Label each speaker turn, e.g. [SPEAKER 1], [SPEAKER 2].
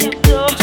[SPEAKER 1] you do.